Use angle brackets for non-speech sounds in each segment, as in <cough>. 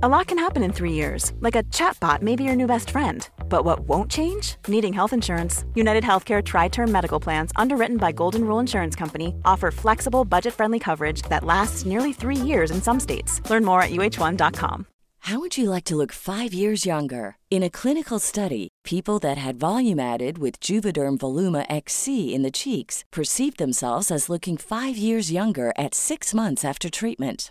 A lot can happen in three years, like a chatbot may be your new best friend. But what won't change? Needing health insurance. United Healthcare Tri Term Medical Plans, underwritten by Golden Rule Insurance Company, offer flexible, budget friendly coverage that lasts nearly three years in some states. Learn more at uh1.com. How would you like to look five years younger? In a clinical study, people that had volume added with Juvederm Voluma XC in the cheeks perceived themselves as looking five years younger at six months after treatment.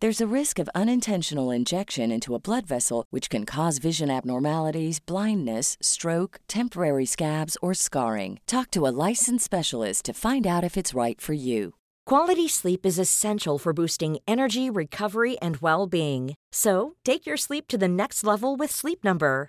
There's a risk of unintentional injection into a blood vessel, which can cause vision abnormalities, blindness, stroke, temporary scabs, or scarring. Talk to a licensed specialist to find out if it's right for you. Quality sleep is essential for boosting energy, recovery, and well being. So, take your sleep to the next level with Sleep Number.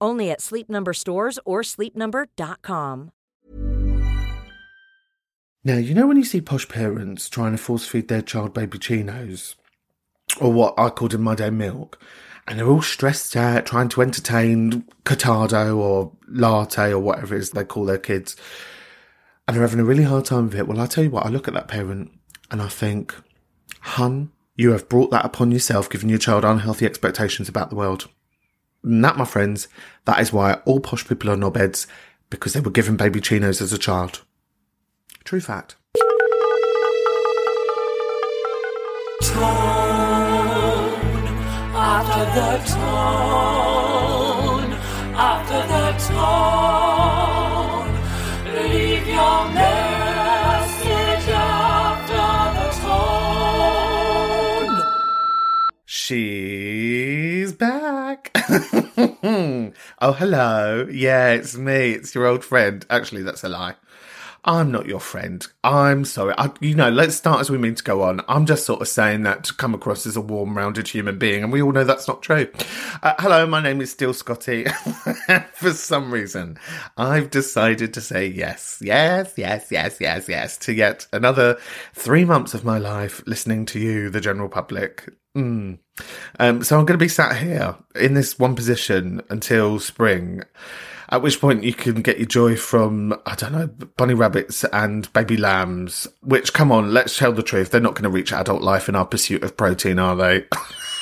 Only at Sleep Number stores or sleepnumber.com. Now, you know when you see posh parents trying to force feed their child babyccinos, or what I called in my day milk, and they're all stressed out trying to entertain Cortado or latte or whatever it is they call their kids, and they're having a really hard time with it. Well, I tell you what, I look at that parent and I think, hun, you have brought that upon yourself, giving your child unhealthy expectations about the world. And that, my friends, that is why all posh people are knobheads, because they were given babyccinos as a child. True fact. Tone after the tone, after the tone. Leave your message after the tone. Back. <laughs> oh, hello. Yeah, it's me. It's your old friend. Actually, that's a lie. I'm not your friend. I'm sorry. I, you know, let's start as we mean to go on. I'm just sort of saying that to come across as a warm, rounded human being, and we all know that's not true. Uh, hello, my name is Still Scotty. <laughs> For some reason, I've decided to say yes, yes, yes, yes, yes, yes to yet another three months of my life listening to you, the general public. Mm. Um, so I'm going to be sat here in this one position until spring. At which point you can get your joy from, I don't know, bunny rabbits and baby lambs, which, come on, let's tell the truth. They're not going to reach adult life in our pursuit of protein, are they? <laughs>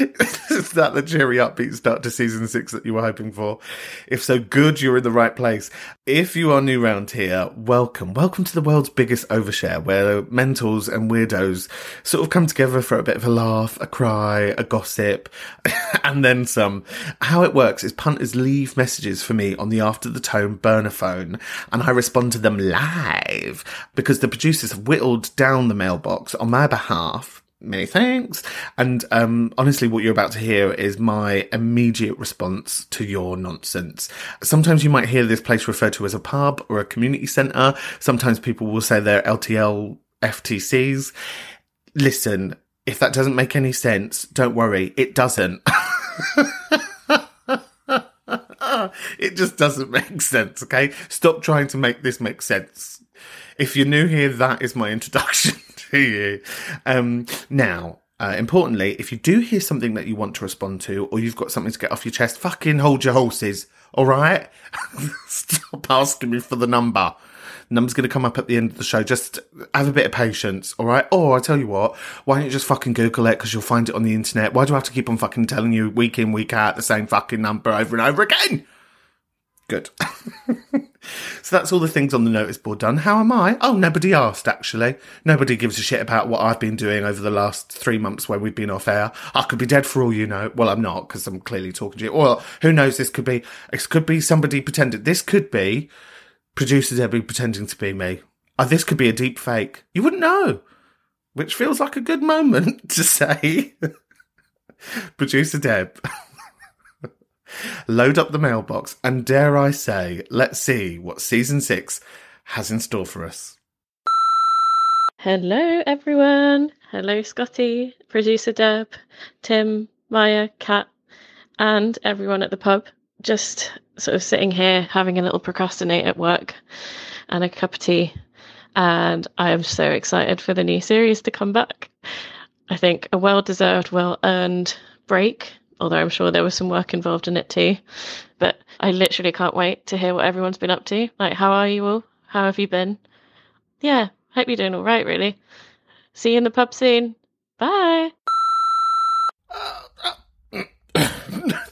Is <laughs> that the cheery upbeat start to season six that you were hoping for? If so, good, you're in the right place. If you are new round here, welcome. Welcome to the world's biggest overshare, where mentals and weirdos sort of come together for a bit of a laugh, a cry, a gossip, <laughs> and then some. How it works is punters leave messages for me on the After the Tone burner phone, and I respond to them live because the producers have whittled down the mailbox on my behalf many thanks. And um, honestly, what you're about to hear is my immediate response to your nonsense. Sometimes you might hear this place referred to as a pub or a community centre. Sometimes people will say they're LTL FTCs. Listen, if that doesn't make any sense, don't worry, it doesn't. <laughs> it just doesn't make sense, okay? Stop trying to make this make sense. If you're new here, that is my introduction <laughs> to you. Um, now, uh, importantly, if you do hear something that you want to respond to, or you've got something to get off your chest, fucking hold your horses, all right? <laughs> Stop asking me for the number. Number's going to come up at the end of the show. Just have a bit of patience, all right? Or I tell you what, why don't you just fucking Google it because you'll find it on the internet? Why do I have to keep on fucking telling you week in, week out the same fucking number over and over again? Good. <laughs> so that's all the things on the notice board done. How am I? Oh, nobody asked, actually. Nobody gives a shit about what I've been doing over the last three months when we've been off air. I could be dead for all you know. Well, I'm not, because I'm clearly talking to you. Or who knows, this could be, this could be somebody pretending. This could be producer Debbie pretending to be me. Uh, this could be a deep fake. You wouldn't know. Which feels like a good moment <laughs> to say. <laughs> producer Deb. Load up the mailbox, and dare I say, let's see what season six has in store for us. Hello, everyone. Hello, Scotty, producer Deb, Tim, Maya, Kat, and everyone at the pub. Just sort of sitting here having a little procrastinate at work and a cup of tea. And I am so excited for the new series to come back. I think a well deserved, well earned break although I'm sure there was some work involved in it too. But I literally can't wait to hear what everyone's been up to. Like, how are you all? How have you been? Yeah, hope you're doing all right, really. See you in the pub soon. Bye. <laughs>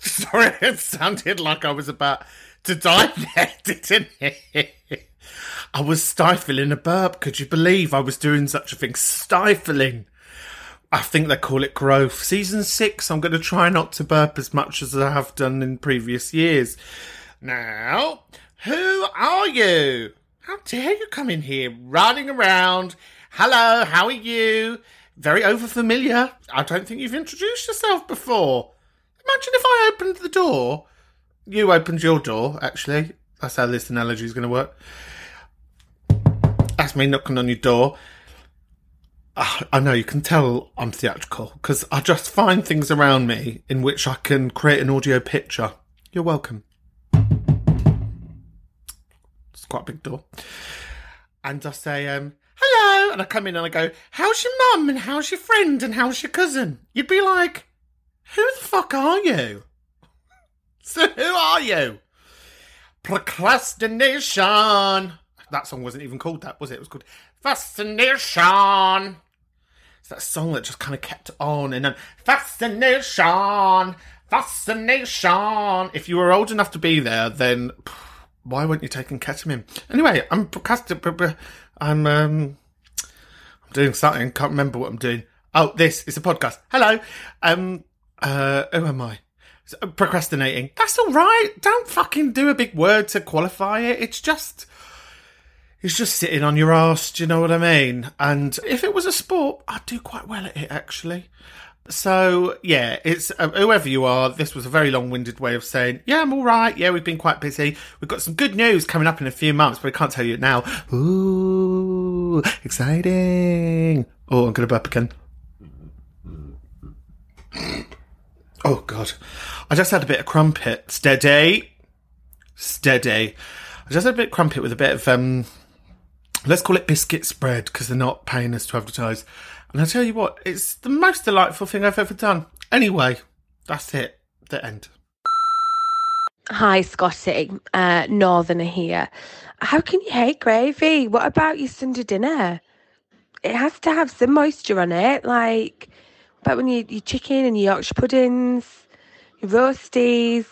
Sorry, it sounded like I was about to die there, <laughs> didn't it? I was stifling a burp. Could you believe I was doing such a thing? Stifling. I think they call it growth. Season six, I'm going to try not to burp as much as I have done in previous years. Now, who are you? How dare you come in here running around? Hello, how are you? Very overfamiliar. I don't think you've introduced yourself before. Imagine if I opened the door. You opened your door, actually. That's how this analogy is going to work. That's me knocking on your door. Ah, I know you can tell I'm theatrical because I just find things around me in which I can create an audio picture. You're welcome. It's quite a big door. And I say, um, hello. And I come in and I go, how's your mum and how's your friend and how's your cousin? You'd be like, who the fuck are you? <laughs> So who are you? Procrastination. That song wasn't even called that, was it? It was called Fascination. That song that just kind of kept on and then fascination, fascination. If you were old enough to be there, then why weren't you taking ketamine? Anyway, I'm procrastinating. I'm um, I'm doing something. Can't remember what I'm doing. Oh, this is a podcast. Hello. Um, uh, who am I? Procrastinating. That's all right. Don't fucking do a big word to qualify it. It's just it's just sitting on your ass, do you know what I mean? And if it was a sport, I'd do quite well at it actually. So yeah, it's uh, whoever you are. This was a very long-winded way of saying, yeah, I'm all right. Yeah, we've been quite busy. We've got some good news coming up in a few months, but I can't tell you it now. Ooh, exciting! Oh, I'm gonna burp again. Oh god, I just had a bit of crumpet. Steady, steady. I just had a bit of crumpet with a bit of um Let's call it biscuit spread because they're not paying us to advertise. And I tell you what, it's the most delightful thing I've ever done. Anyway, that's it. The end. Hi, Scotty. Uh, Northerner here. How can you hate gravy? What about your Sunday dinner? It has to have some moisture on it. Like, but when you your chicken and your Yorkshire puddings, your roasties,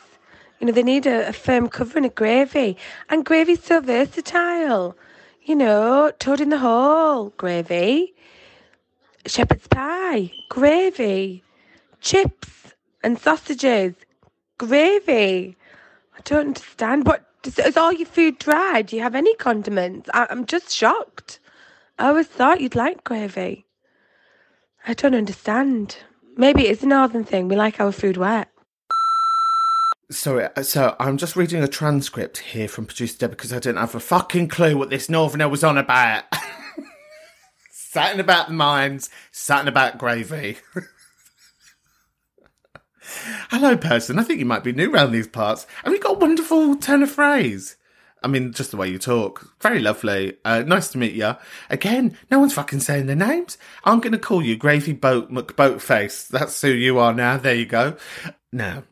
you know, they need a, a firm covering of gravy. And gravy's so versatile you know, toad in the hole, gravy, shepherd's pie, gravy, chips and sausages, gravy. I don't understand. What is all your food dry? Do you have any condiments? I, I'm just shocked. I always thought you'd like gravy. I don't understand. Maybe it's a northern thing. We like our food wet. Sorry, uh, so I'm just reading a transcript here from producer Deb because I didn't have a fucking clue what this northerner was on about. <laughs> Satin about the mines, satin about gravy. <laughs> Hello, person. I think you might be new around these parts. And you've got a wonderful turn of phrase. I mean, just the way you talk. Very lovely. Uh, nice to meet you. Again, no one's fucking saying their names. I'm going to call you Gravy Boat McBoatface. That's who you are now. There you go. Now,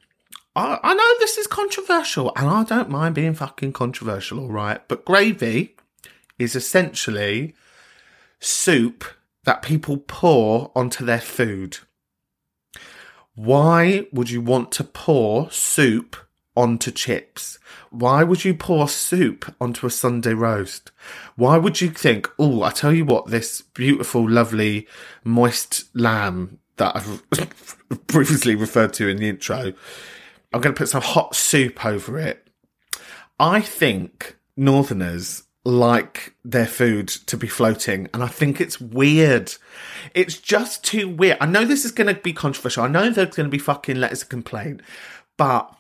I, I know this is controversial, and I don't mind being fucking controversial, all right. But gravy is essentially soup that people pour onto their food. Why would you want to pour soup onto chips? Why would you pour soup onto a Sunday roast? Why would you think, oh, I tell you what, this beautiful, lovely, moist lamb that I've <laughs> previously referred to in the intro, I'm going to put some hot soup over it. I think Northerners like their food to be floating, and I think it's weird. It's just too weird. I know this is going to be controversial. I know there's going to be fucking letters of complaint, but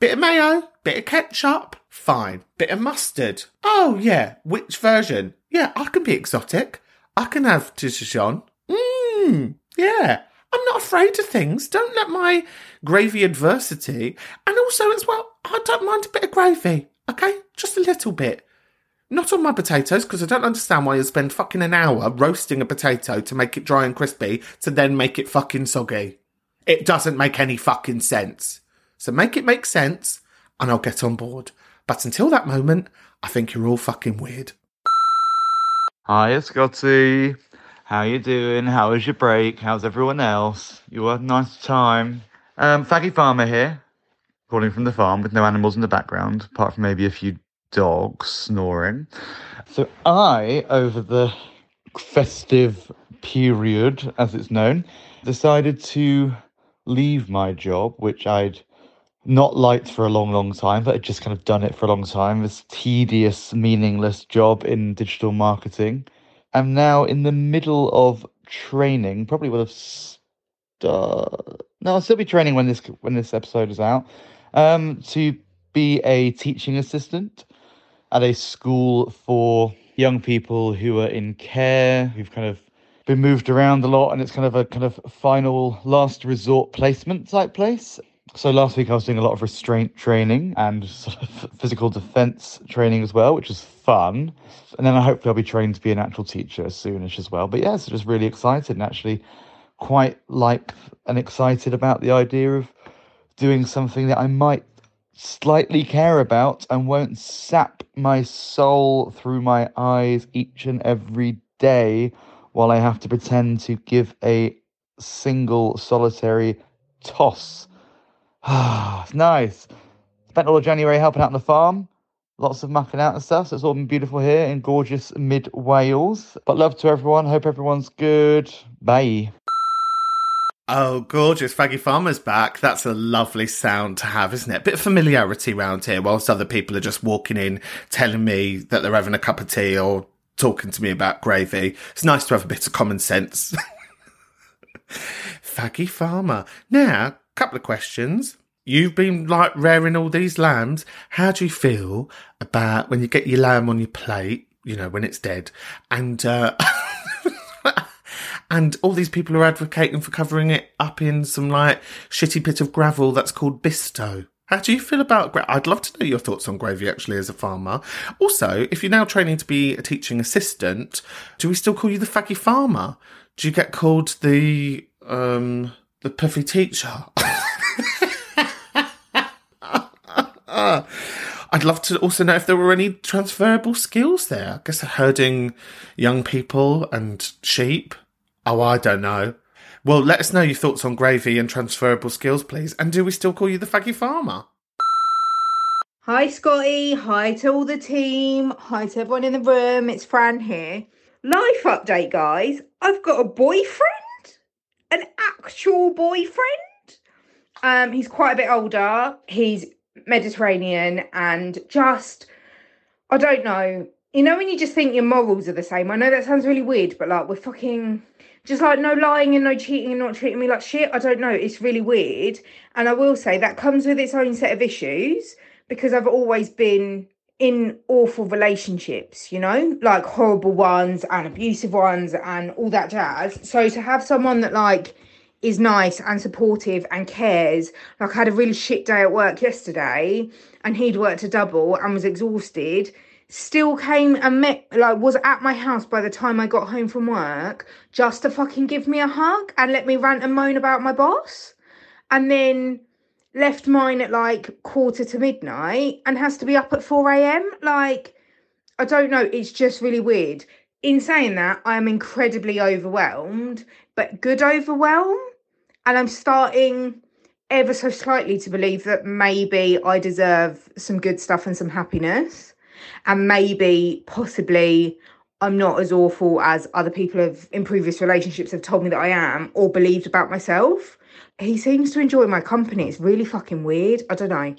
bit of mayo, bit of ketchup, fine. Bit of mustard. Oh yeah, which version? Yeah, I can be exotic. I can have Dijon. Mmm, yeah. I'm not afraid of things. Don't let my gravy adversity. And also, as well, I don't mind a bit of gravy. Okay, just a little bit. Not on my potatoes, because I don't understand why you spend fucking an hour roasting a potato to make it dry and crispy to then make it fucking soggy. It doesn't make any fucking sense. So make it make sense, and I'll get on board. But until that moment, I think you're all fucking weird. Hiya, Scotty. How you doing? How was your break? How's everyone else? You had a nice time. Um, Faggy Farmer here, calling from the farm with no animals in the background, apart from maybe a few dogs snoring. So I, over the festive period, as it's known, decided to leave my job, which I'd not liked for a long, long time, but I'd just kind of done it for a long time. This tedious, meaningless job in digital marketing. I'm now in the middle of training. Probably will have start. No, I'll still be training when this when this episode is out. Um, to be a teaching assistant at a school for young people who are in care, who've kind of been moved around a lot, and it's kind of a kind of final last resort placement type place. So last week I was doing a lot of restraint training and sort of <laughs> physical defense training as well, which is fun. And then I hopefully I'll be trained to be an actual teacher soonish as well. But yeah, so just really excited and actually quite like and excited about the idea of doing something that I might slightly care about and won't sap my soul through my eyes each and every day while I have to pretend to give a single solitary toss. It's <sighs> nice. Spent all of January helping out on the farm. Lots of mucking out and stuff. So it's all been beautiful here in gorgeous mid Wales. But love to everyone. Hope everyone's good. Bye. Oh, gorgeous. Faggy Farmer's back. That's a lovely sound to have, isn't it? bit of familiarity around here, whilst other people are just walking in, telling me that they're having a cup of tea or talking to me about gravy. It's nice to have a bit of common sense. <laughs> Faggy Farmer. Now, couple of questions. You've been like rearing all these lambs. How do you feel about when you get your lamb on your plate, you know, when it's dead, and uh, <laughs> and all these people are advocating for covering it up in some like shitty bit of gravel that's called bisto. How do you feel about gra- I'd love to know your thoughts on gravy actually as a farmer. Also, if you're now training to be a teaching assistant, do we still call you the faggy farmer? Do you get called the um the puffy teacher? I'd love to also know if there were any transferable skills there. I guess herding young people and sheep. Oh, I don't know. Well, let us know your thoughts on gravy and transferable skills, please. And do we still call you the faggy farmer? Hi, Scotty. Hi to all the team. Hi to everyone in the room. It's Fran here. Life update, guys. I've got a boyfriend, an actual boyfriend. Um, he's quite a bit older. He's Mediterranean and just, I don't know. You know when you just think your morals are the same. I know that sounds really weird, but like we're fucking just like no lying and no cheating and not treating me like shit. I don't know. It's really weird. And I will say that comes with its own set of issues because I've always been in awful relationships, you know, like horrible ones and abusive ones and all that jazz. So to have someone that like is nice and supportive and cares, like I had a really shit day at work yesterday and he'd worked a double and was exhausted still came and met like was at my house by the time I got home from work just to fucking give me a hug and let me rant and moan about my boss and then left mine at like quarter to midnight and has to be up at 4 a.m. like I don't know it's just really weird in saying that I am incredibly overwhelmed but good overwhelm and I'm starting ever so slightly to believe that maybe I deserve some good stuff and some happiness. And maybe, possibly, I'm not as awful as other people have in previous relationships have told me that I am or believed about myself. He seems to enjoy my company. It's really fucking weird. I don't know.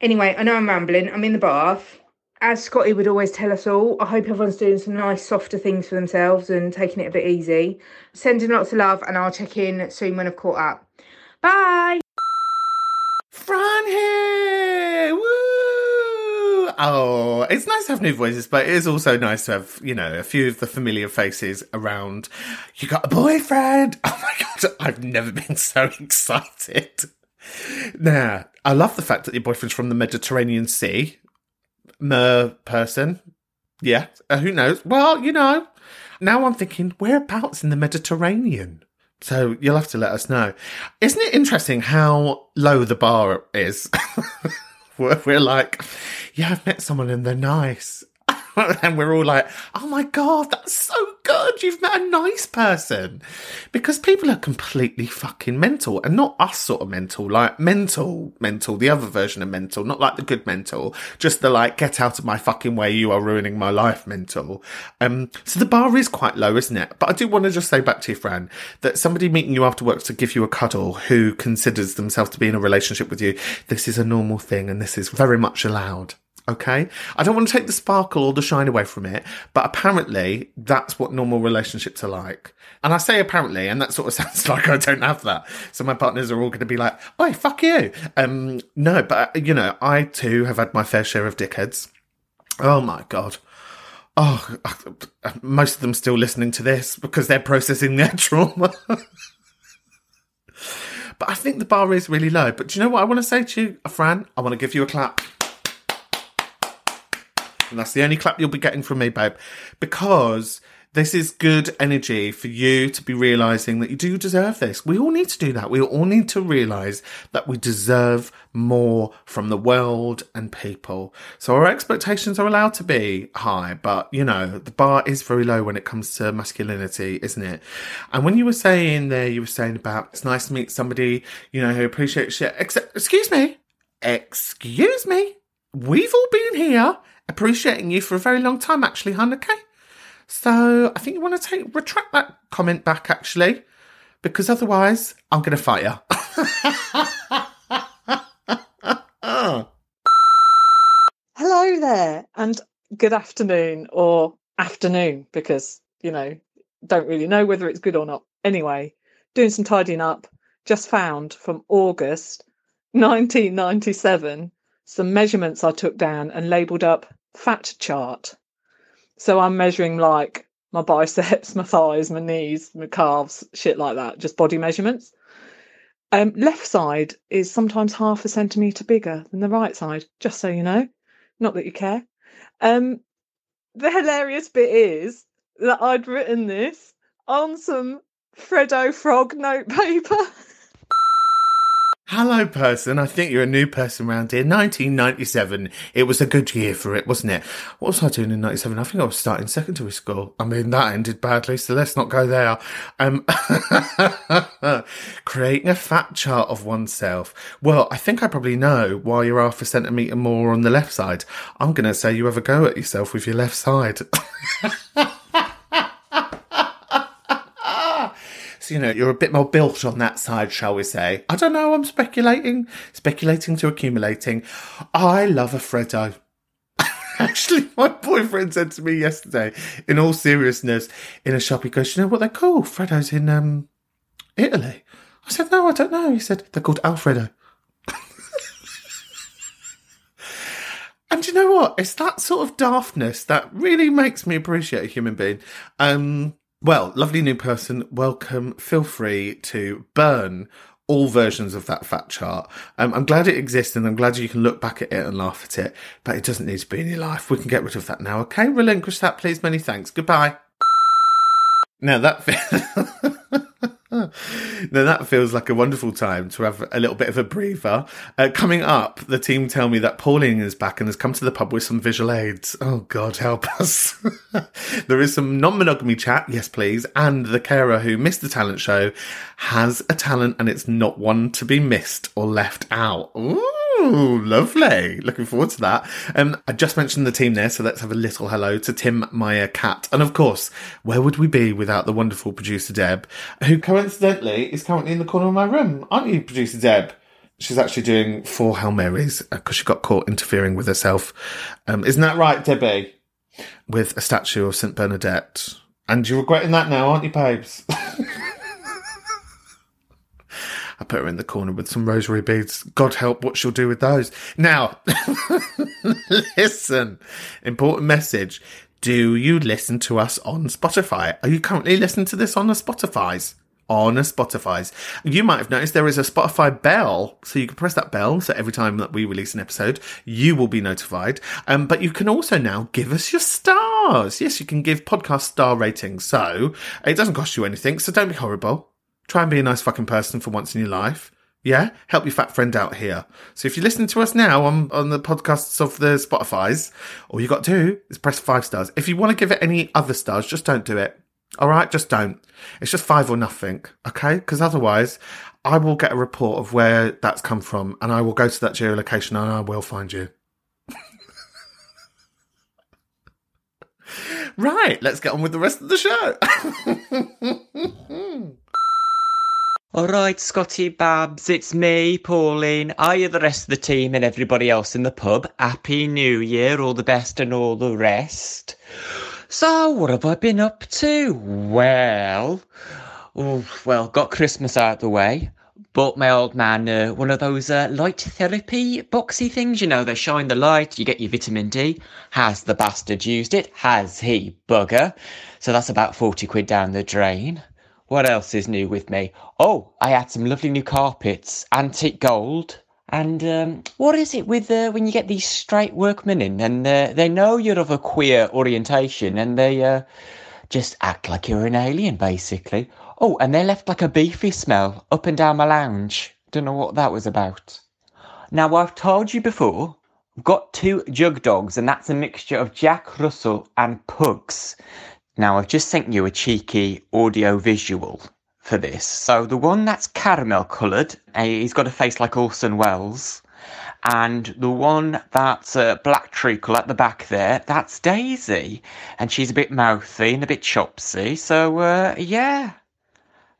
Anyway, I know I'm rambling. I'm in the bath. As Scotty would always tell us all, I hope everyone's doing some nice, softer things for themselves and taking it a bit easy. Sending lots of love, and I'll check in soon when I've caught up. Bye. Fran here! Oh, it's nice to have new voices, but it is also nice to have, you know, a few of the familiar faces around. You got a boyfriend! <laughs> Oh my god, I've never been so <laughs> excited. Now, I love the fact that your boyfriend's from the Mediterranean Sea. Mer person. Yeah, uh, who knows? Well, you know. Now I'm thinking, whereabouts in the Mediterranean? So you'll have to let us know. Isn't it interesting how low the bar is? <laughs> we're, like, yeah, I've met someone and they're nice. <laughs> and we're all like, oh my God, that's so You've met a nice person. Because people are completely fucking mental and not us sort of mental, like mental, mental, the other version of mental, not like the good mental, just the like, get out of my fucking way. You are ruining my life mental. Um, so the bar is quite low, isn't it? But I do want to just say back to you, Fran, that somebody meeting you after work to give you a cuddle who considers themselves to be in a relationship with you, this is a normal thing and this is very much allowed. Okay. I don't want to take the sparkle or the shine away from it, but apparently that's what normal relationships are like. And I say apparently, and that sort of <laughs> sounds like I don't have that. So my partners are all going to be like, "Oh, fuck you." Um, no, but you know, I too have had my fair share of dickheads. Oh my god. Oh, most of them still listening to this because they're processing their <laughs> trauma. but I think the bar is really low. But do you know what I want to say to you, Fran? I want to give you a clap. And that's the only clap you'll be getting from me, babe. Because this is good energy for you to be realizing that you do deserve this. We all need to do that. We all need to realize that we deserve more from the world and people. So our expectations are allowed to be high, but you know, the bar is very low when it comes to masculinity, isn't it? And when you were saying there, you were saying about it's nice to meet somebody, you know, who appreciates shit. Excuse me, excuse me. We've all been here appreciating you for a very long time, actually, hun. Okay. So I think you want to take retract that comment back, actually, because otherwise I'm going to fight you. <laughs> Hello there, and good afternoon or afternoon, because, you know, don't really know whether it's good or not. Anyway, doing some tidying up, just found from August 1997 some measurements I took down and labelled up fat chart. So I'm measuring like my biceps, <laughs> my thighs, my knees, my calves, shit like that, just body measurements. Um, left side is sometimes half a centimetre bigger than the right side, just so you know. Not that you care. Um, the hilarious bit is that I'd written this on some Freddo Frog notepaper. <laughs> Hello, person. I think you're a new person around here. 1997. It was a good year for it, wasn't it? What was I doing in 97? I think I was starting secondary school. I mean, that ended badly, so let's not go there. Um, <laughs> creating a fat chart of oneself. Well, I think I probably know why you're half a centimetre more on the left side. I'm going to say you have a go at yourself with your left side. <laughs> You know, you're a bit more built on that side, shall we say. I don't know, I'm speculating, speculating to accumulating. I love a Freddo. <laughs> Actually, my boyfriend said to me yesterday, in all seriousness, in a shop, he goes, you know what they're called? Freddo's in um, Italy. I said, no, I don't know. He said, they're called Alfredo. <laughs> And you know what? It's that sort of daftness that really makes me appreciate a human being. Um, well, lovely new person, welcome. Feel free to burn all versions of that fat chart. Um, I'm glad it exists and I'm glad you can look back at it and laugh at it, but it doesn't need to be in your life. We can get rid of that now, okay? Relinquish that, please. Many thanks. Goodbye. Now that. <laughs> Now that feels like a wonderful time to have a little bit of a breather. Uh, coming up, the team tell me that Pauline is back and has come to the pub with some visual aids. Oh God, help us! <laughs> there is some non-monogamy chat, yes please, and the carer who missed the talent show has a talent and it's not one to be missed or left out. Ooh, lovely. Looking forward to that. Um, I just mentioned the team there, so let's have a little hello to Tim, Maya, Kat, and of course, where would we be without the wonderful producer Deb, who coincidentally is currently in the corner of my room, aren't you, producer Deb? She's actually doing four Hail Marys because she got caught interfering with herself. Um, isn't that right, Debbie? With a statue of St. Bernadette. And you're regretting that now, aren't you, babes? <laughs> Put her in the corner with some rosary beads. God help what she'll do with those. Now, <laughs> listen, important message. Do you listen to us on Spotify? Are you currently listening to this on the Spotify's? On a Spotify's. You might have noticed there is a Spotify bell, so you can press that bell. So every time that we release an episode, you will be notified. Um, but you can also now give us your stars. Yes, you can give podcast star ratings. So it doesn't cost you anything. So don't be horrible. Try and be a nice fucking person for once in your life. Yeah, help your fat friend out here. So if you're listening to us now on, on the podcasts of the Spotify's, all you got to do is press five stars. If you want to give it any other stars, just don't do it. All right, just don't. It's just five or nothing. Okay, because otherwise, I will get a report of where that's come from, and I will go to that geolocation and I will find you. <laughs> right, let's get on with the rest of the show. <laughs> All right, Scotty Babs, it's me, Pauline. Are you the rest of the team and everybody else in the pub? Happy New Year, all the best and all the rest. So, what have I been up to? Well, oh, well, got Christmas out of the way. Bought my old man uh, one of those uh, light therapy boxy things, you know, they shine the light, you get your vitamin D. Has the bastard used it? Has he, bugger? So that's about 40 quid down the drain. What else is new with me? Oh, I had some lovely new carpets, antique gold. And um, what is it with uh, when you get these straight workmen in and uh, they know you're of a queer orientation and they uh, just act like you're an alien, basically? Oh, and they left like a beefy smell up and down my lounge. Don't know what that was about. Now, I've told you before, I've got two jug dogs, and that's a mixture of Jack Russell and pugs. Now, I've just sent you a cheeky audio visual for this. So, the one that's caramel coloured, eh, he's got a face like Orson Welles. And the one that's uh, black treacle at the back there, that's Daisy. And she's a bit mouthy and a bit chopsy. So, uh, yeah,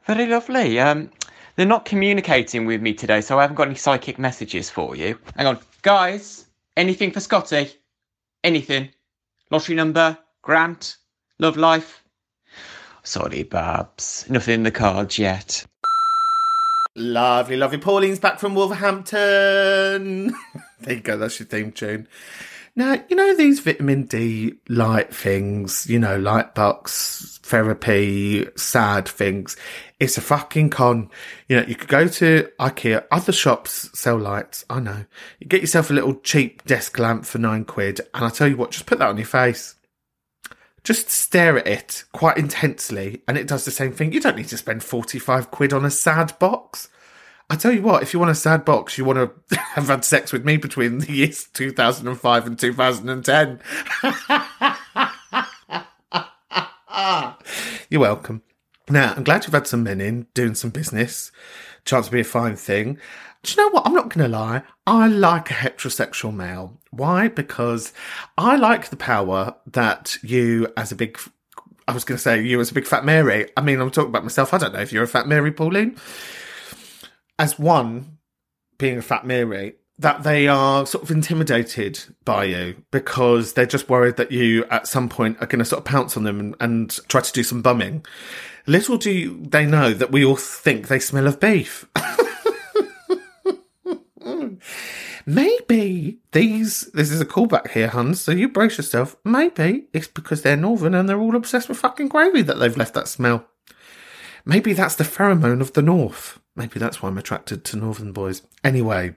very lovely. Um, they're not communicating with me today, so I haven't got any psychic messages for you. Hang on. Guys, anything for Scotty? Anything? Lottery number? Grant? Love life? Sorry, Babs. Nothing in the cards yet. Lovely, lovely. Pauline's back from Wolverhampton. <laughs> there you go, that's your theme tune. Now, you know these vitamin D light things, you know, light box, therapy, sad things. It's a fucking con. You know, you could go to IKEA, other shops sell lights, I know. You get yourself a little cheap desk lamp for nine quid, and I tell you what, just put that on your face. Just stare at it quite intensely, and it does the same thing. You don't need to spend 45 quid on a sad box. I tell you what, if you want a sad box, you want to <laughs> have had sex with me between the years 2005 and 2010. <laughs> You're welcome. Now, I'm glad you've had some men in doing some business. Chance to be a fine thing. Do you know what? I'm not going to lie. I like a heterosexual male. Why? Because I like the power that you, as a big, I was going to say you as a big fat Mary. I mean, I'm talking about myself. I don't know if you're a fat Mary, Pauline. As one, being a fat Mary, that they are sort of intimidated by you because they're just worried that you at some point are going to sort of pounce on them and, and try to do some bumming. Little do they know that we all think they smell of beef. <laughs> Mm. Maybe these, this is a callback here, Hans, so you brace yourself. Maybe it's because they're northern and they're all obsessed with fucking gravy that they've left that smell. Maybe that's the pheromone of the north. Maybe that's why I'm attracted to northern boys. Anyway,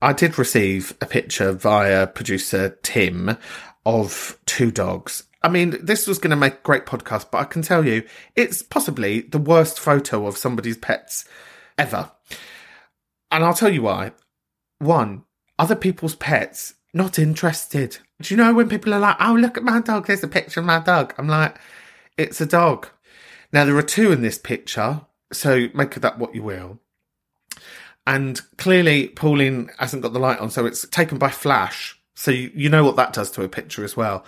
I did receive a picture via producer Tim of two dogs. I mean, this was going to make a great podcast, but I can tell you, it's possibly the worst photo of somebody's pets ever. And I'll tell you why. One, other people's pets, not interested. Do you know when people are like, oh, look at my dog, there's a picture of my dog? I'm like, it's a dog. Now, there are two in this picture, so make of that what you will. And clearly, Pauline hasn't got the light on, so it's taken by flash. So you, you know what that does to a picture as well.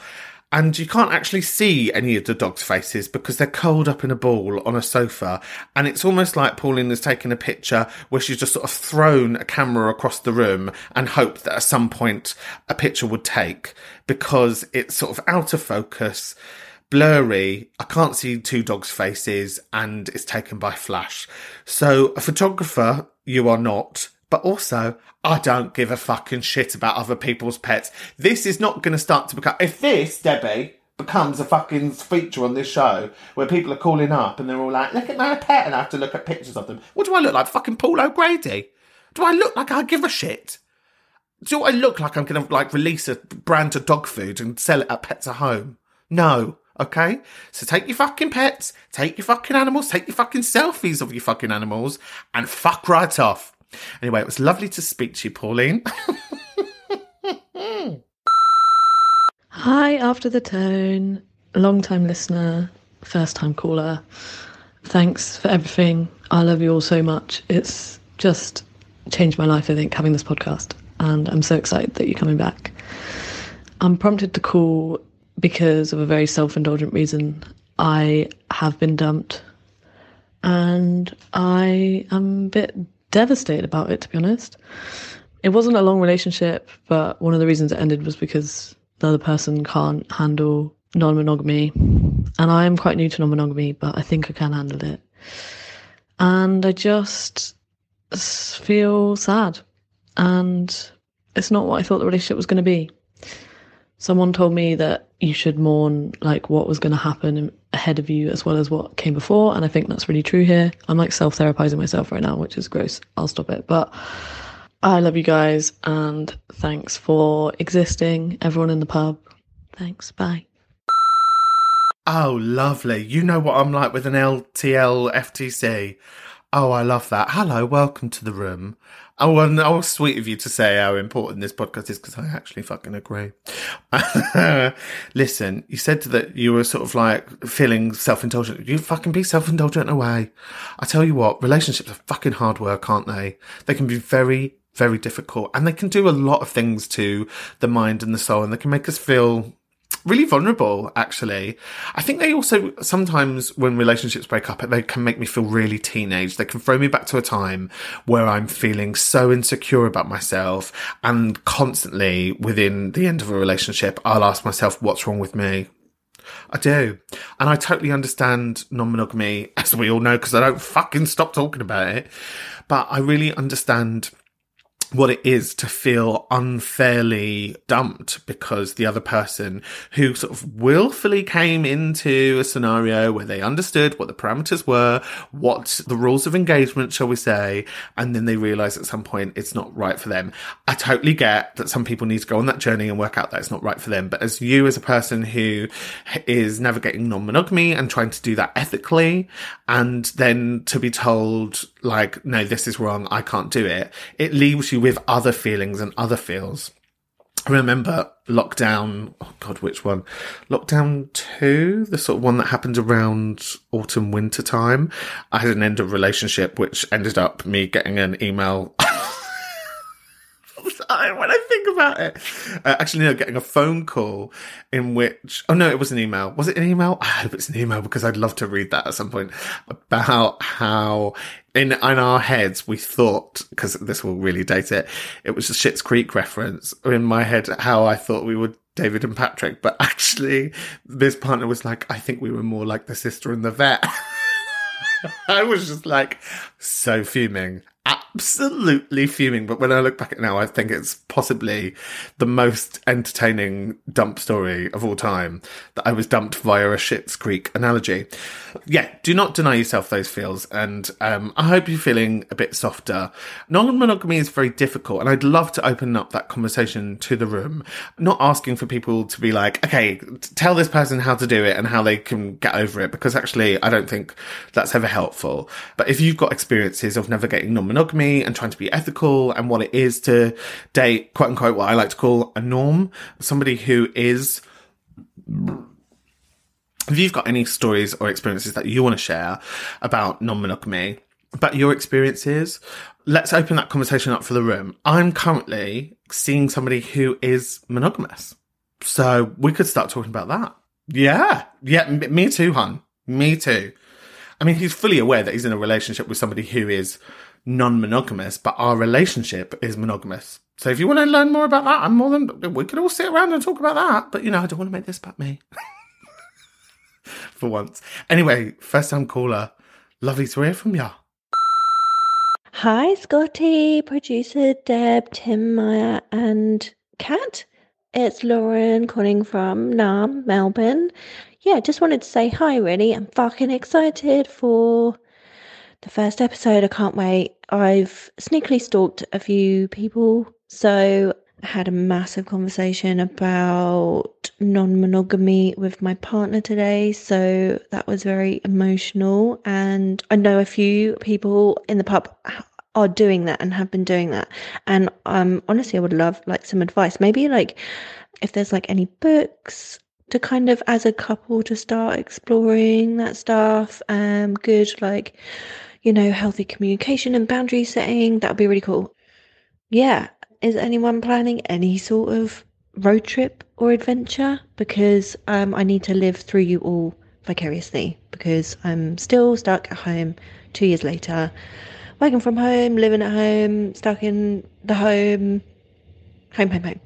And you can't actually see any of the dog's faces because they're curled up in a ball on a sofa. And it's almost like Pauline has taken a picture where she's just sort of thrown a camera across the room and hoped that at some point a picture would take because it's sort of out of focus blurry. I can't see two dogs' faces and it's taken by flash. So a photographer, you are not. But also, I don't give a fucking shit about other people's pets. This is not going to start to become. If this, Debbie, becomes a fucking feature on this show where people are calling up and they're all like, look at my pet, and I have to look at pictures of them. What do I look like? Fucking Paul O'Grady? Do I look like I give a shit? Do I look like I'm going to like release a brand of dog food and sell it at Pets at Home? No. Okay? So take your fucking pets, take your fucking animals, take your fucking selfies of your fucking animals, and fuck right off. Anyway, it was lovely to speak to you, Pauline. <laughs> Hi, after the tone, long time listener, first time caller. Thanks for everything. I love you all so much. It's just changed my life, I think, having this podcast. And I'm so excited that you're coming back. I'm prompted to call because of a very self indulgent reason. I have been dumped and I am a bit devastated about it, to be honest. It wasn't a long relationship, but one of the reasons it ended was because the other person can't handle non monogamy. And I am quite new to non monogamy, but I think I can handle it. And I just feel sad. And it's not what I thought the relationship was going to be. Someone told me that you should mourn like what was going to happen ahead of you as well as what came before, and I think that's really true here. I'm like self therapizing myself right now, which is gross. I'll stop it. But I love you guys, and thanks for existing, everyone in the pub. Thanks. Bye. Oh, lovely. You know what I'm like with an LTL FTC. Oh, I love that. Hello, welcome to the room. Oh, and oh, sweet of you to say how important this podcast is because I actually fucking agree. <laughs> Listen, you said that you were sort of like feeling self indulgent. You fucking be self indulgent away. I tell you what, relationships are fucking hard work, aren't they? They can be very, very difficult and they can do a lot of things to the mind and the soul and they can make us feel really vulnerable actually i think they also sometimes when relationships break up they can make me feel really teenage they can throw me back to a time where i'm feeling so insecure about myself and constantly within the end of a relationship i'll ask myself what's wrong with me I do. And I totally understand non monogamy, as we all know, because I don't fucking stop talking about it. But I really understand what it is to feel unfairly dumped because the other person who sort of willfully came into a scenario where they understood what the parameters were, what the rules of engagement, shall we say, and then they realize at some point it's not right for them. I totally get that some people need to go on that journey and work out that it's not right for them. But as you, as a person who is navigating non-monogamy and trying to do that ethically, and then to be told like, no, this is wrong, I can't do it, it leaves you with other feelings and other feels. I remember lockdown, oh God, which one? Lockdown two, the sort of one that happened around autumn, winter time. I had an end of relationship, which ended up me getting an email. <laughs> <laughs> Sorry, when I think about it, uh, actually, no, getting a phone call in which, oh no, it was an email. Was it an email? I hope it's an email because I'd love to read that at some point about how in, in our heads we thought, because this will really date it, it was a Schitt's Creek reference in my head, how I thought we would David and Patrick, but actually this partner was like, I think we were more like the sister and the vet. <laughs> I was just like so fuming. Absolutely fuming. But when I look back at it now, I think it's possibly the most entertaining dump story of all time that I was dumped via a Schitt's Creek analogy. Yeah, do not deny yourself those feels. And um, I hope you're feeling a bit softer. Non monogamy is very difficult. And I'd love to open up that conversation to the room, not asking for people to be like, okay, tell this person how to do it and how they can get over it, because actually, I don't think that's ever helpful. But if you've got experiences of navigating non monogamy and trying to be ethical and what it is to date, quote unquote, what I like to call a norm, somebody who is if you've got any stories or experiences that you want to share about non-monogamy, about your experiences, let's open that conversation up for the room. I'm currently seeing somebody who is monogamous. So we could start talking about that. Yeah. Yeah. me too, hun. Me too. I mean, he's fully aware that he's in a relationship with somebody who is non-monogamous, but our relationship is monogamous. So if you want to learn more about that, I'm more than, we could all sit around and talk about that. But you know, I don't want to make this about me. <laughs> For once. Anyway, first time caller. Lovely to hear from ya. Hi, Scotty, producer Deb, Tim, Maya, and Kat. It's Lauren calling from Naarm, Melbourne. Yeah, just wanted to say hi, really. I'm fucking excited for the first episode. I can't wait. I've sneakily stalked a few people, so I had a massive conversation about non monogamy with my partner today. So that was very emotional. And I know a few people in the pub are doing that and have been doing that. And um, honestly, I would love like some advice. Maybe like if there's like any books to kind of as a couple to start exploring that stuff. Um, good like you know healthy communication and boundary setting. That would be really cool. Yeah, is anyone planning any sort of road trip or adventure? Because um, I need to live through you all vicariously because I'm still stuck at home two years later, working from home, living at home, stuck in the home, home, home, home.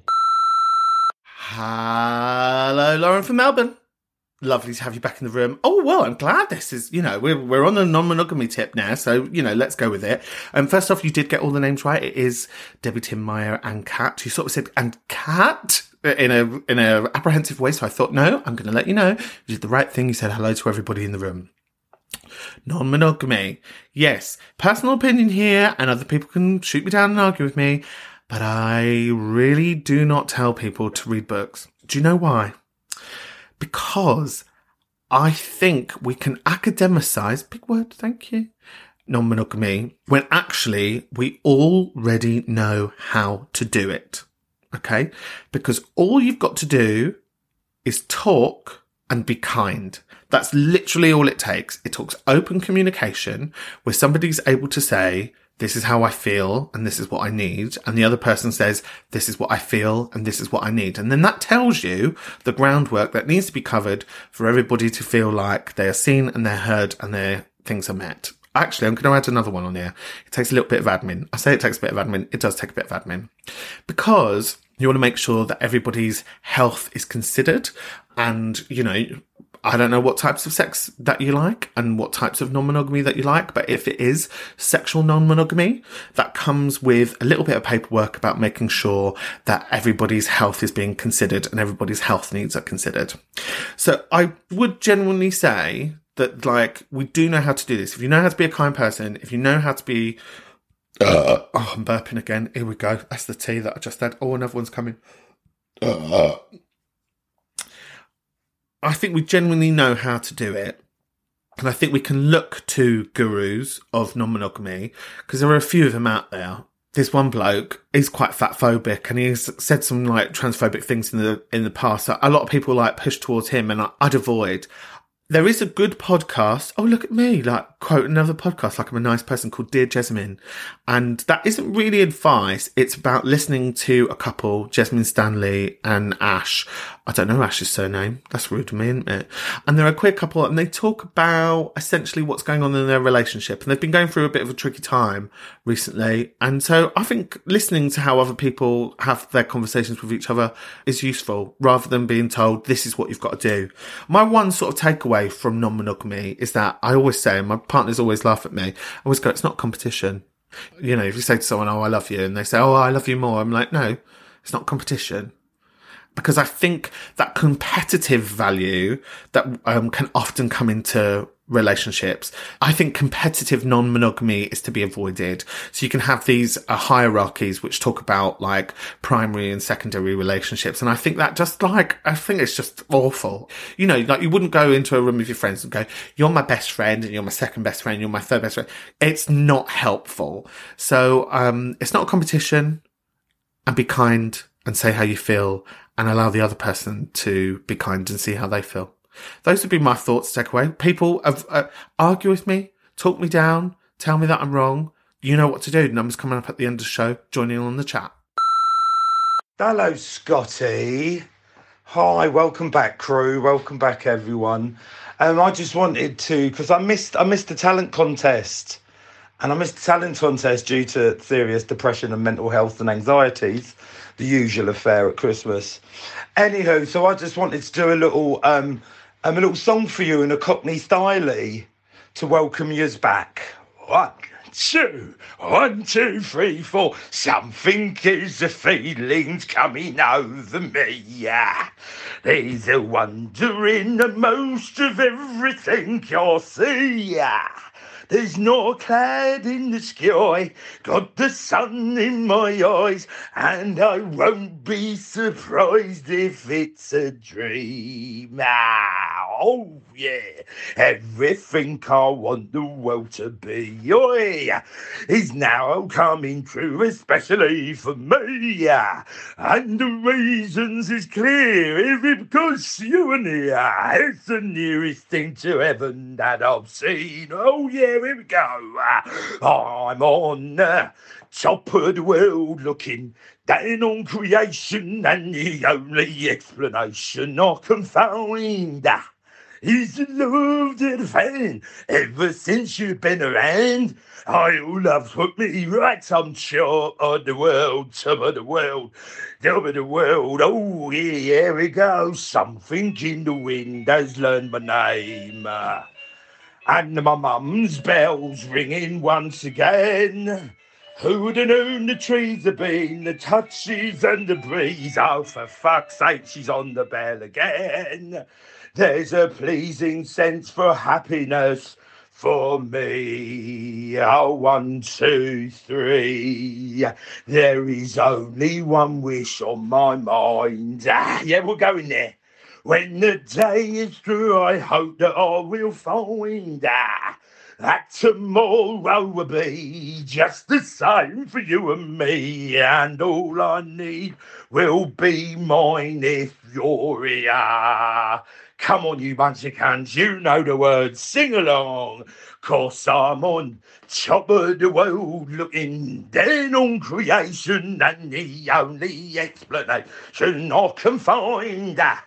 Hello, Lauren from Melbourne. Lovely to have you back in the room. Oh well, I'm glad this is. You know, we're we're on a non-monogamy tip now, so you know, let's go with it. And um, first off, you did get all the names right. It is Debbie, Tim, Maya, and Kat. You sort of said and Kat in a in a apprehensive way. So I thought, no, I'm going to let you know. You did the right thing. You said hello to everybody in the room. Non-monogamy. Yes, personal opinion here, and other people can shoot me down and argue with me. But I really do not tell people to read books. Do you know why? Because I think we can academicize, big word, thank you, non monogamy, when actually we already know how to do it. Okay? Because all you've got to do is talk and be kind. That's literally all it takes. It talks open communication where somebody's able to say, this is how I feel and this is what I need. And the other person says, this is what I feel and this is what I need. And then that tells you the groundwork that needs to be covered for everybody to feel like they are seen and they're heard and their things are met. Actually, I'm going to add another one on here. It takes a little bit of admin. I say it takes a bit of admin. It does take a bit of admin because you want to make sure that everybody's health is considered and, you know, I don't know what types of sex that you like and what types of non-monogamy that you like, but if it is sexual non-monogamy, that comes with a little bit of paperwork about making sure that everybody's health is being considered and everybody's health needs are considered. So I would genuinely say that like we do know how to do this. If you know how to be a kind person, if you know how to be uh, oh, I'm burping again. Here we go. That's the tea that I just had. Oh, another one's coming. Uh, I think we genuinely know how to do it. And I think we can look to gurus of non monogamy because there are a few of them out there. There's one bloke, he's quite fat phobic and he's said some like transphobic things in the in the past. So a lot of people like push towards him and I, I'd avoid. There is a good podcast. Oh, look at me, like quote another podcast, like I'm a nice person called Dear Jessamyn. And that isn't really advice. It's about listening to a couple, Jessamyn Stanley and Ash. I don't know Ash's surname. That's rude of me, isn't it? And they're a queer couple and they talk about essentially what's going on in their relationship. And they've been going through a bit of a tricky time recently. And so I think listening to how other people have their conversations with each other is useful rather than being told this is what you've got to do. My one sort of takeaway from non-monogamy is that I always say, my partners always laugh at me, I always go, it's not competition. You know, if you say to someone, "Oh, I love you," and they say, "Oh, I love you more," I'm like, no, it's not competition. Because I think that competitive value that um, can often come into relationships. I think competitive non-monogamy is to be avoided. So you can have these uh, hierarchies which talk about like primary and secondary relationships. And I think that just like, I think it's just awful. You know, like you wouldn't go into a room with your friends and go, you're my best friend and you're my second best friend, you're my third best friend. It's not helpful. So, um, it's not a competition and be kind and say how you feel and allow the other person to be kind and see how they feel. Those would be my thoughts to take away. People have, uh, argue with me, talk me down, tell me that I'm wrong. You know what to do. Numbers coming up at the end of the show. Join in on the chat. Hello, Scotty. Hi, welcome back, crew. Welcome back, everyone. Um, I just wanted to because I missed I missed the talent contest, and I missed the talent contest due to serious depression and mental health and anxieties, the usual affair at Christmas. Anywho, so I just wanted to do a little um, um a little song for you in a Cockney style to welcome yous back. One, two, one, two, three, four. Something is a feeling's coming over me. Yeah. There's a wonder in the most of everything you see. Yeah. There's no cloud in the sky, got the sun in my eyes, and I won't be surprised if it's a dream. Ah, oh yeah, everything I want the world to be, oh yeah, is now coming true, especially for me. Yeah. And the reasons is clear, if it because you and me, ah, it's the nearest thing to heaven that I've seen. Oh yeah, here we go. Ah, I'm on the top of the world looking down on creation, and the only explanation I can find is the love that I've had ever since you've been around. Your love's put me right on top of the world, top of the world, top of the world. Oh, yeah, here we go. Something in the wind has learned my name. And my mum's bells ringing once again. Who'd have known the trees have been the touches and the breeze? Oh, for fuck's sake, she's on the bell again. There's a pleasing sense for happiness for me. Oh, one, two, three. There is only one wish on my mind. Ah, yeah, we're going there. When the day is through, I hope that I will find that tomorrow will be just the same for you and me, and all I need will be mine if you're here. Come on, you bunch of cans, you know the words, sing along. Cause I'm on top of the world looking down on creation, and the only explanation I can find. ah,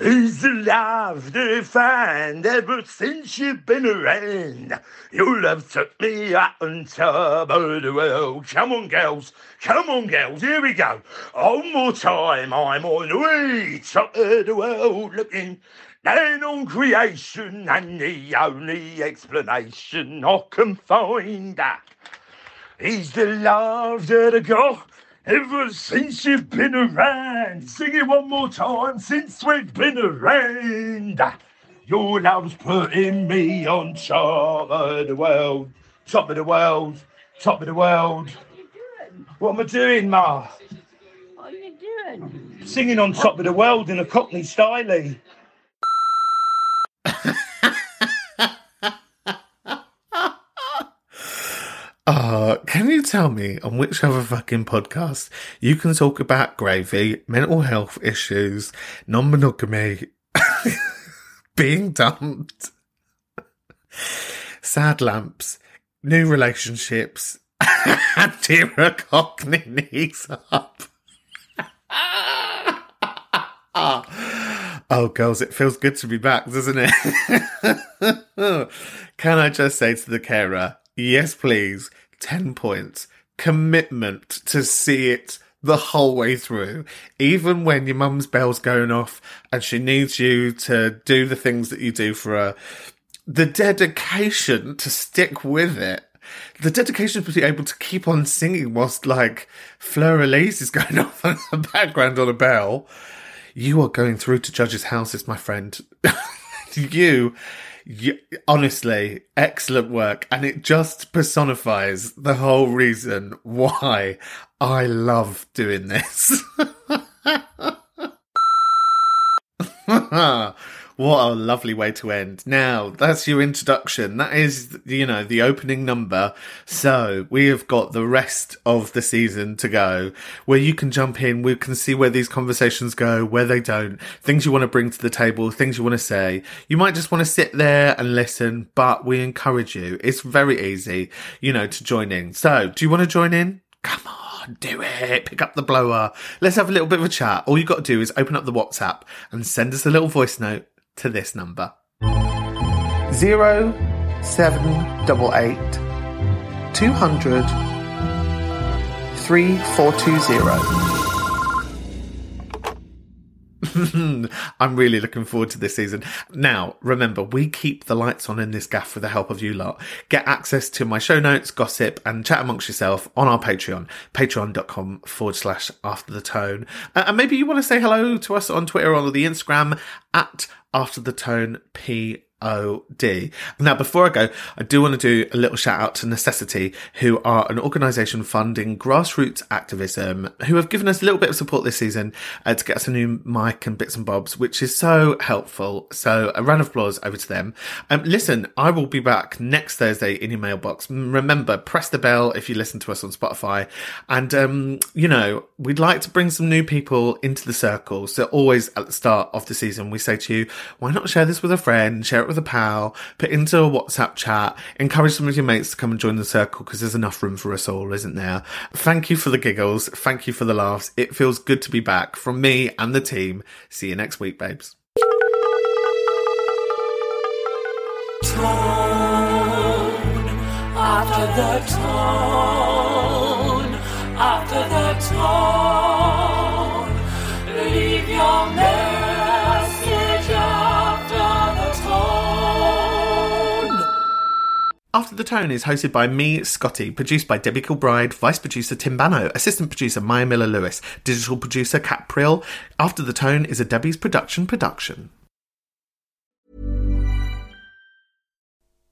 is the love that find ever since you've been around. Your love took me on top of the world. Come on, girls. Come on, girls. Here we go. One more time. I'm on the way. Top of the world looking down on creation. And the only explanation I can find ah, is the love that I got ever since you've been around. Sing it one more time since we've been around. Your love's putting me on top of the world, top of the world, top of the world. What am I doing, Ma? What are you doing? Singing on top of the world in a Cockney style. You tell me on which other fucking podcast you can talk about gravy, mental health issues, non monogamy, <laughs> being dumped, sad lamps, new relationships, <laughs> and Tira Cockney knees up? <laughs> Oh, girls, it feels good to be back, doesn't it? Can I just say to the carer, yes, please, 10 points, commitment to see it the whole way through, even when your mum's bell's going off and she needs you to do the things that you do for her. The dedication to stick with it The dedication to be able to keep on singing whilst like Fleur Elise is going <laughs> off in the background on a bell. You are going through to judges' houses, my friend. <laughs> you, you, honestly, excellent work. And it just personifies the whole reason why I love doing this. <laughs> <laughs> what a lovely way to end. Now, that's your introduction. That is, you know, the opening number. So we have got the rest of the season to go where you can jump in. We can see where these conversations go, where they don't, things you want to bring to the table, things you want to say. You might just want to sit there and listen, but we encourage you. It's very easy, you know, to join in. So do you want to join in? Come on do it. Pick up the blower. Let's have a little bit of a chat. All you got to do is open up the WhatsApp and send us a little voice note to this number. Zero seven double eight two hundred three four two zero. <laughs> I'm really looking forward to this season. Now, remember, we keep the lights on in this gaff with the help of you lot. Get access to my show notes, gossip, and chat amongst yourself on our Patreon, patreon.com forward slash after the tone. Uh, and maybe you want to say hello to us on Twitter or on the Instagram at after the tone P OD. Now, before I go, I do want to do a little shout out to Necessity, who are an organisation funding grassroots activism, who have given us a little bit of support this season uh, to get us a new mic and bits and bobs, which is so helpful. So, a round of applause over to them. Um, listen, I will be back next Thursday in your mailbox. Remember, press the bell if you listen to us on Spotify. And, um, you know, we'd like to bring some new people into the circle. So, always at the start of the season, we say to you, why not share this with a friend, share it with a pal, put into a WhatsApp chat, encourage some of your mates to come and join the circle because there's enough room for us all, isn't there? Thank you for the giggles. Thank you for the laughs. It feels good to be back from me and the team. See you next week, babes. Tone after the tone After the Tone is hosted by me, Scotty, produced by Debbie Kilbride, vice producer Tim Bano, assistant producer Maya Miller Lewis, digital producer Kat Prill. After the Tone is a Debbie's production production.